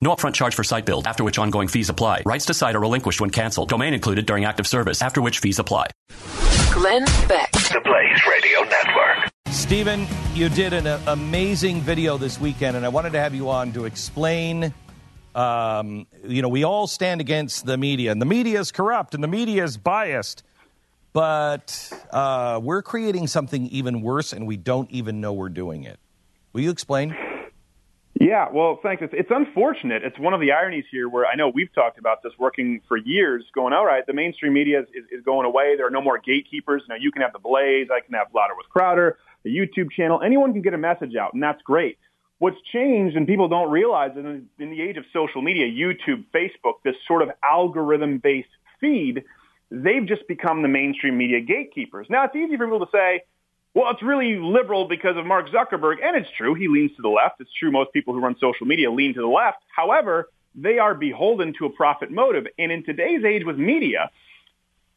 No upfront charge for site build, after which ongoing fees apply. Rights to site are relinquished when canceled. Domain included during active service, after which fees apply. Glenn Beck. The Blaze Radio Network. Steven, you did an uh, amazing video this weekend, and I wanted to have you on to explain. Um, you know, we all stand against the media, and the media is corrupt, and the media is biased. But uh, we're creating something even worse, and we don't even know we're doing it. Will you explain? Yeah, well, thanks. It's, it's unfortunate. It's one of the ironies here where I know we've talked about this working for years, going, all right, the mainstream media is, is, is going away. There are no more gatekeepers. Now you can have the Blaze, I can have Louder with Crowder, the YouTube channel. Anyone can get a message out, and that's great. What's changed, and people don't realize, in, in the age of social media, YouTube, Facebook, this sort of algorithm-based feed, they've just become the mainstream media gatekeepers. Now, it's easy for people to say, well, it's really liberal because of Mark Zuckerberg, and it's true. He leans to the left. It's true most people who run social media lean to the left. However, they are beholden to a profit motive. And in today's age with media,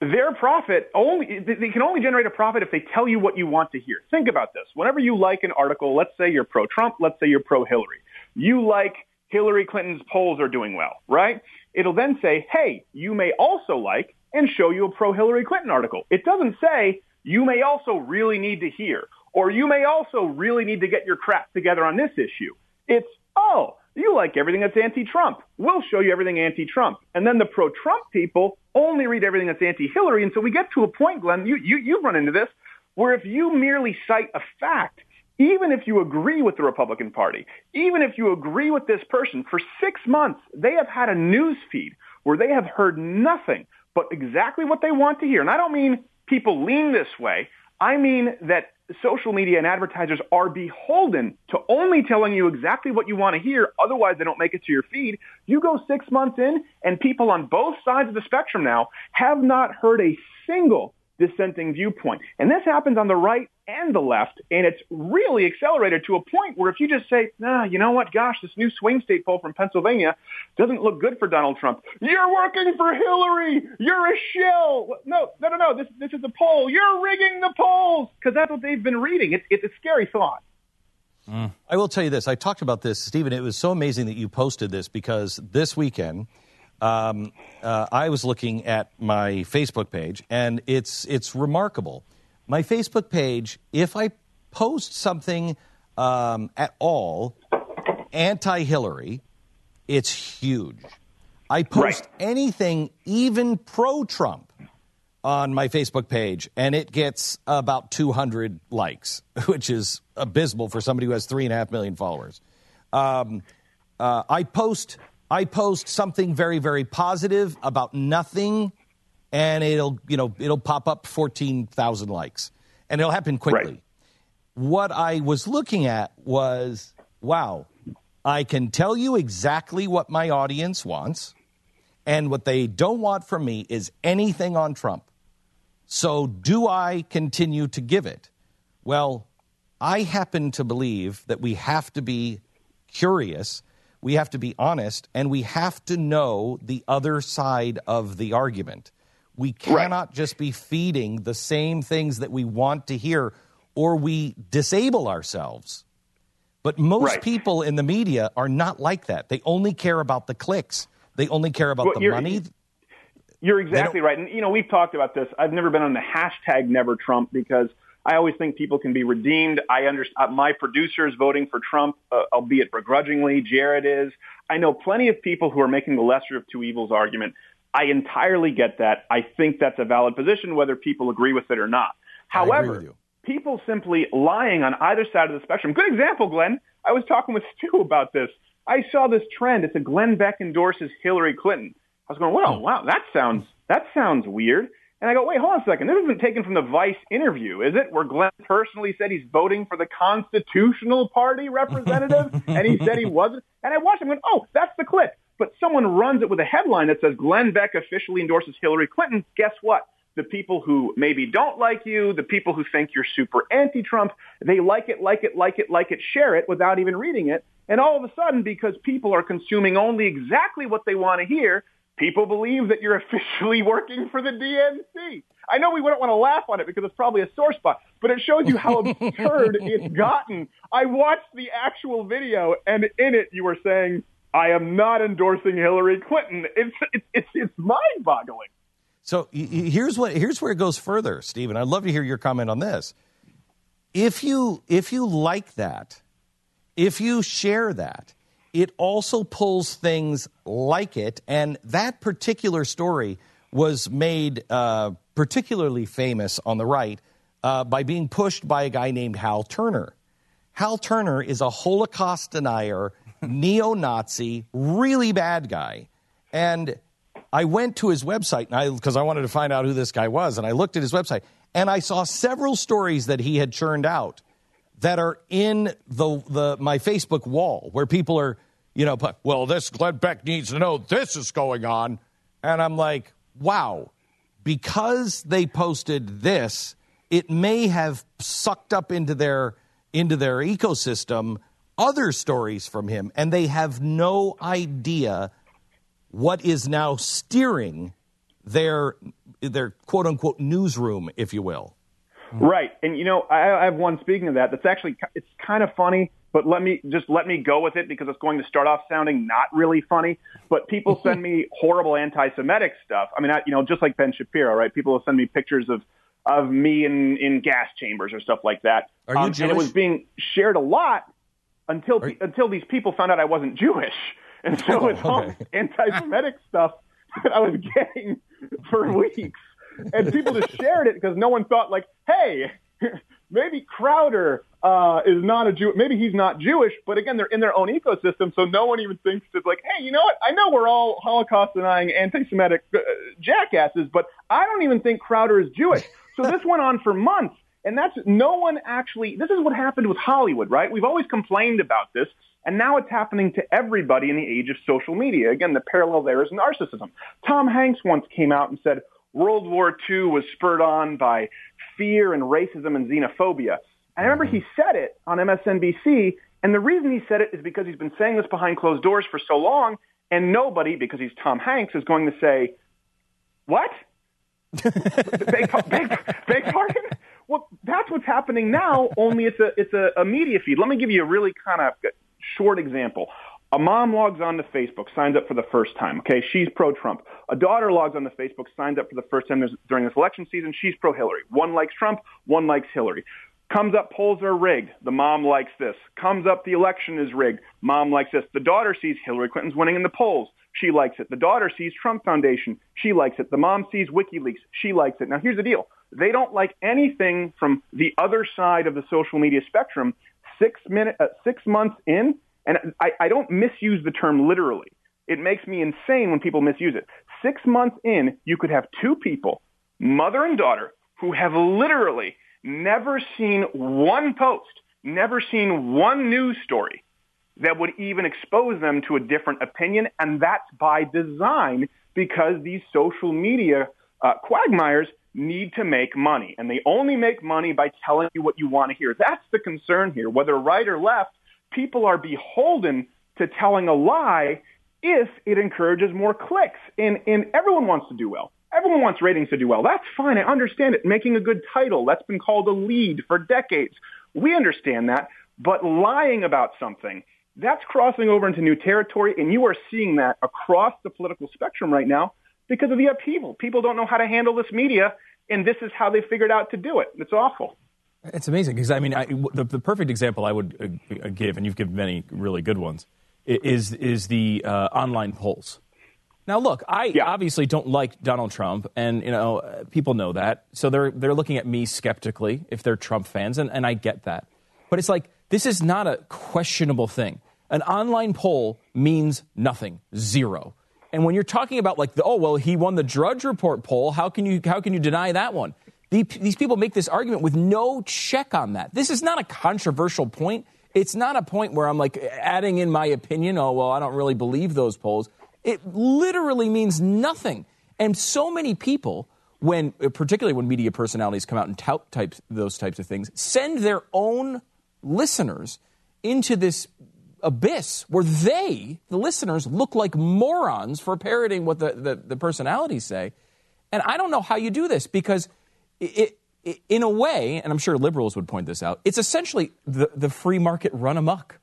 their profit only, they can only generate a profit if they tell you what you want to hear. Think about this. Whenever you like an article, let's say you're pro-Trump, let's say you're pro-Hillary. You like Hillary Clinton's polls are doing well, right? It'll then say, hey, you may also like and show you a pro-Hillary Clinton article. It doesn't say, you may also really need to hear, or you may also really need to get your crap together on this issue. It's, oh, you like everything that's anti-Trump. We'll show you everything anti-Trump. And then the pro-Trump people only read everything that's anti-Hillary. And so we get to a point, Glenn, you, you, you've run into this, where if you merely cite a fact, even if you agree with the Republican Party, even if you agree with this person, for six months, they have had a news feed where they have heard nothing but exactly what they want to hear. And I don't mean people lean this way. I mean that social media and advertisers are beholden to only telling you exactly what you want to hear. Otherwise, they don't make it to your feed. You go six months in, and people on both sides of the spectrum now have not heard a single dissenting viewpoint. And this happens on the right and the left, and it's really accelerated to a point where if you just say, nah, you know what, gosh, this new swing state poll from Pennsylvania doesn't look good for Donald Trump. You're working for Hillary. You're a shill. No, no, no, no. This, this is a poll. You're rigging the polls because that's what they've been reading. It's, it's a scary thought. Mm. I will tell you this. I talked about this, Steven. It was so amazing that you posted this because this weekend – um, uh, I was looking at my Facebook page, and it's it's remarkable. My Facebook page, if I post something um, at all anti-Hillary, it's huge. I post right. anything, even pro-Trump, on my Facebook page, and it gets about 200 likes, which is abysmal for somebody who has three and a half million followers. Um, uh, I post I post something very, very positive about nothing, and it'll, you know, it'll pop up 14,000 likes, and it'll happen quickly. Right. What I was looking at was, wow, I can tell you exactly what my audience wants, and what they don't want from me is anything on Trump. So, do I continue to give it? Well, I happen to believe that we have to be curious we have to be honest and we have to know the other side of the argument. We cannot right. just be feeding the same things that we want to hear or we disable ourselves. But most right. people in the media are not like that. They only care about the clicks. They only care about well, the money. You're exactly right. And, you know, we've talked about this. I've never been on the hashtag never Trump because – I always think people can be redeemed. I understand uh, my producer is voting for Trump, uh, albeit begrudgingly. Jared is. I know plenty of people who are making the lesser of two evils argument. I entirely get that. I think that's a valid position, whether people agree with it or not. However, people simply lying on either side of the spectrum. Good example, Glenn. I was talking with Stu about this. I saw this trend. It's a Glenn Beck endorses Hillary Clinton. I was going, well, wow, that sounds that sounds weird. And I go, wait, hold on a second. This isn't taken from the Vice interview, is it? Where Glenn personally said he's voting for the Constitutional Party representative, and he said he wasn't. And I watched him going, oh, that's the clip. But someone runs it with a headline that says Glenn Beck officially endorses Hillary Clinton. Guess what? The people who maybe don't like you, the people who think you're super anti-Trump, they like it, like it, like it, like it, share it without even reading it. And all of a sudden, because people are consuming only exactly what they want to hear, people believe that you're officially working for the DNC. I know we wouldn't want to laugh on it because it's probably a sore spot, but it shows you how absurd it's gotten. I watched the actual video, and in it, you were saying, "I am not endorsing Hillary Clinton." It's it's it's, it's mind-boggling. So here's what here's where it goes further, Steven. I'd love to hear your comment on this. If you if you like that, if you share that, it also pulls things like it. And that particular story was made uh, particularly famous on the right uh, by being pushed by a guy named Hal Turner. Hal Turner is a Holocaust denier, neo Nazi, really bad guy. And I went to his website because I, I wanted to find out who this guy was. And I looked at his website and I saw several stories that he had churned out that are in the the my Facebook wall where people are, you know, well, this Glenn Beck needs to know this is going on, and I'm like, wow, because they posted this, it may have sucked up into their into their ecosystem other stories from him, and they have no idea what is now steering their their quote unquote newsroom, if you will. Right. And you know, I, I have one speaking of that. That's actually it's kind of funny, but let me just let me go with it because it's going to start off sounding not really funny. But people send me horrible anti-Semitic stuff. I mean, I, you know, just like Ben Shapiro, right? People will send me pictures of of me in in gas chambers or stuff like that. Are you um, Jewish? And it was being shared a lot until Are- until these people found out I wasn't Jewish, and so Oh, it's all okay. anti-Semitic stuff that I was getting for weeks and people just shared it because no one thought like, hey, maybe Crowder uh, is not a Jew. Maybe he's not Jewish, but again, they're in their own ecosystem, so no one even thinks it's like, hey, you know what? I know we're all Holocaust denying, anti-Semitic uh, jackasses, but I don't even think Crowder is Jewish. So this went on for months. And that's no one actually, this is what happened with Hollywood, right? We've always complained about this. And now it's happening to everybody in the age of social media. Again, the parallel there is narcissism. Tom Hanks once came out and said World War II was spurred on by fear and racism and xenophobia. And I remember he mm-hmm. said it on MSNBC. And the reason he said it is because he's been saying this behind closed doors for so long. And nobody, because he's Tom Hanks, is going to say, what? beg, beg, beg pardon? Well, that's what's happening now. Only it's a it's a, a media feed. Let me give you a really kind of short example. A mom logs on to Facebook, signs up for the first time. Okay, she's pro-Trump. A daughter logs on to Facebook, signs up for the first time during this election season. She's pro-Hillary. One likes Trump, one likes Hillary. Comes up, polls are rigged. The mom likes this. Comes up, the election is rigged. Mom likes this. The daughter sees Hillary Clinton's winning in the polls. She likes it. The daughter sees Trump Foundation. She likes it. The mom sees WikiLeaks. She likes it. Now, here's the deal. They don't like anything from the other side of the social media spectrum six, minute, uh, six months in. And I, I don't misuse the term literally. It makes me insane when people misuse it. Six months in, you could have two people, mother and daughter, who have literally never seen one post, never seen one news story that would even expose them to a different opinion. And that's by design because these social media uh, quagmires need to make money. And they only make money by telling you what you want to hear. That's the concern here. Whether right or left, people are beholden to telling a lie if it encourages more clicks. And, and everyone wants to do well. Everyone wants ratings to do well. That's fine. I understand it. Making a good title, that's been called a lead for decades. We understand that. But lying about something, that's crossing over into new territory. And you are seeing that across the political spectrum right now because of the upheaval. People don't know how to handle this media, and this is how they figured out to do it. It's awful. It's amazing because I mean, I, the, the perfect example I would uh, give, and you've given many really good ones, is is the uh, online polls. Now, look, I yeah. obviously don't like Donald Trump, and you know uh, people know that, so they're they're looking at me skeptically if they're Trump fans, and, and I get that. But it's like this is not a questionable thing. An online poll means nothing, zero. And when you're talking about like, the, oh well, he won the Drudge Report poll, how can you how can you deny that one? The, these people make this argument with no check on that. This is not a controversial point. It's not a point where I'm like adding in my opinion. Oh well, I don't really believe those polls. It literally means nothing. And so many people, when particularly when media personalities come out and tout types those types of things, send their own listeners into this abyss where they, the listeners, look like morons for parroting what the, the, the personalities say. And I don't know how you do this because it, it, in a way, and I'm sure liberals would point this out, it's essentially the, the free market run amok.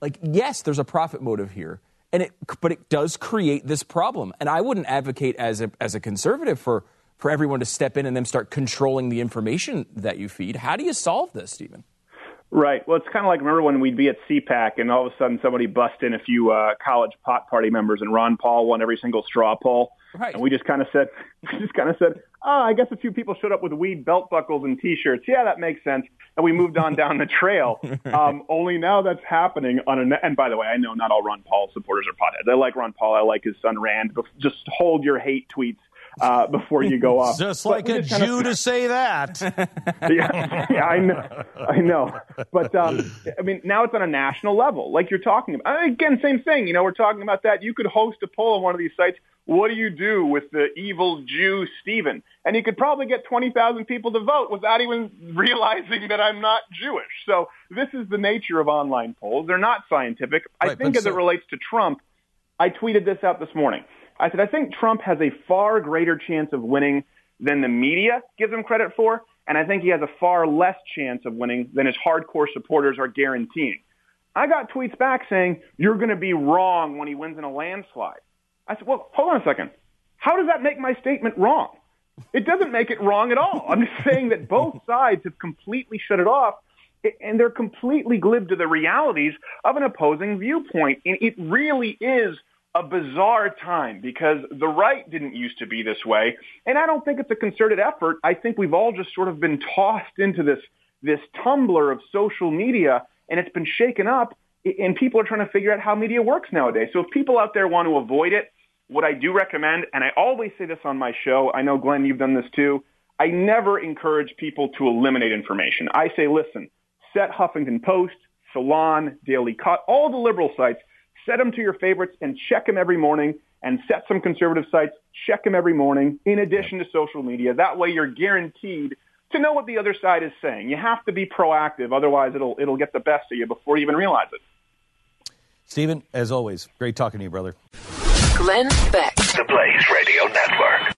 Like, yes, there's a profit motive here, and it, but it does create this problem. And I wouldn't advocate as a, as a conservative for, for everyone to step in and then start controlling the information that you feed. How do you solve this, Steven? Right. Well, it's kind of like remember when we'd be at CPAC and all of a sudden somebody bust in a few uh, college pot party members and Ron Paul won every single straw poll. Right. And we just kind of said, we just kind of said, oh, I guess a few people showed up with weed belt buckles and T-shirts. Yeah, that makes sense. And we moved on down the trail. Um, only now that's happening on a. And by the way, I know not all Ron Paul supporters are potheads. I like Ron Paul. I like his son Rand. But Just hold your hate tweets uh, before you go off. Just but like a just Jew of, to say that. yeah, yeah, I know, I know. But um, I mean, now it's on a national level, like you're talking about. Again, same thing. You know, we're talking about that. You could host a poll on one of these sites. What do you do with the evil Jew Steven? And you could probably get 20,000 people to vote without even realizing that I'm not Jewish. So this is the nature of online polls. They're not scientific. Right, I think as so- it relates to Trump, I tweeted this out this morning. I said, I think Trump has a far greater chance of winning than the media gives him credit for, and I think he has a far less chance of winning than his hardcore supporters are guaranteeing. I got tweets back saying, you're going to be wrong when he wins in a landslide. I said, well, hold on a second. How does that make my statement wrong? It doesn't make it wrong at all. I'm just saying that both sides have completely shut it off and they're completely glib to the realities of an opposing viewpoint. And it really is a bizarre time because the right didn't used to be this way. And I don't think it's a concerted effort. I think we've all just sort of been tossed into this, this tumbler of social media and it's been shaken up and people are trying to figure out how media works nowadays. So if people out there want to avoid it, what I do recommend, and I always say this on my show, I know Glenn, you've done this too. I never encourage people to eliminate information. I say, listen, set Huffington Post, Salon, Daily Cut, all the liberal sites set them to your favorites and check them every morning and set some conservative sites, check them every morning in addition to social media. That way you're guaranteed to know what the other side is saying. You have to be proactive. Otherwise it'll, it'll get the best of you before you even realize it. Steven, as always, great talking to you, brother. Glenn Beck. The Blaze Radio Network.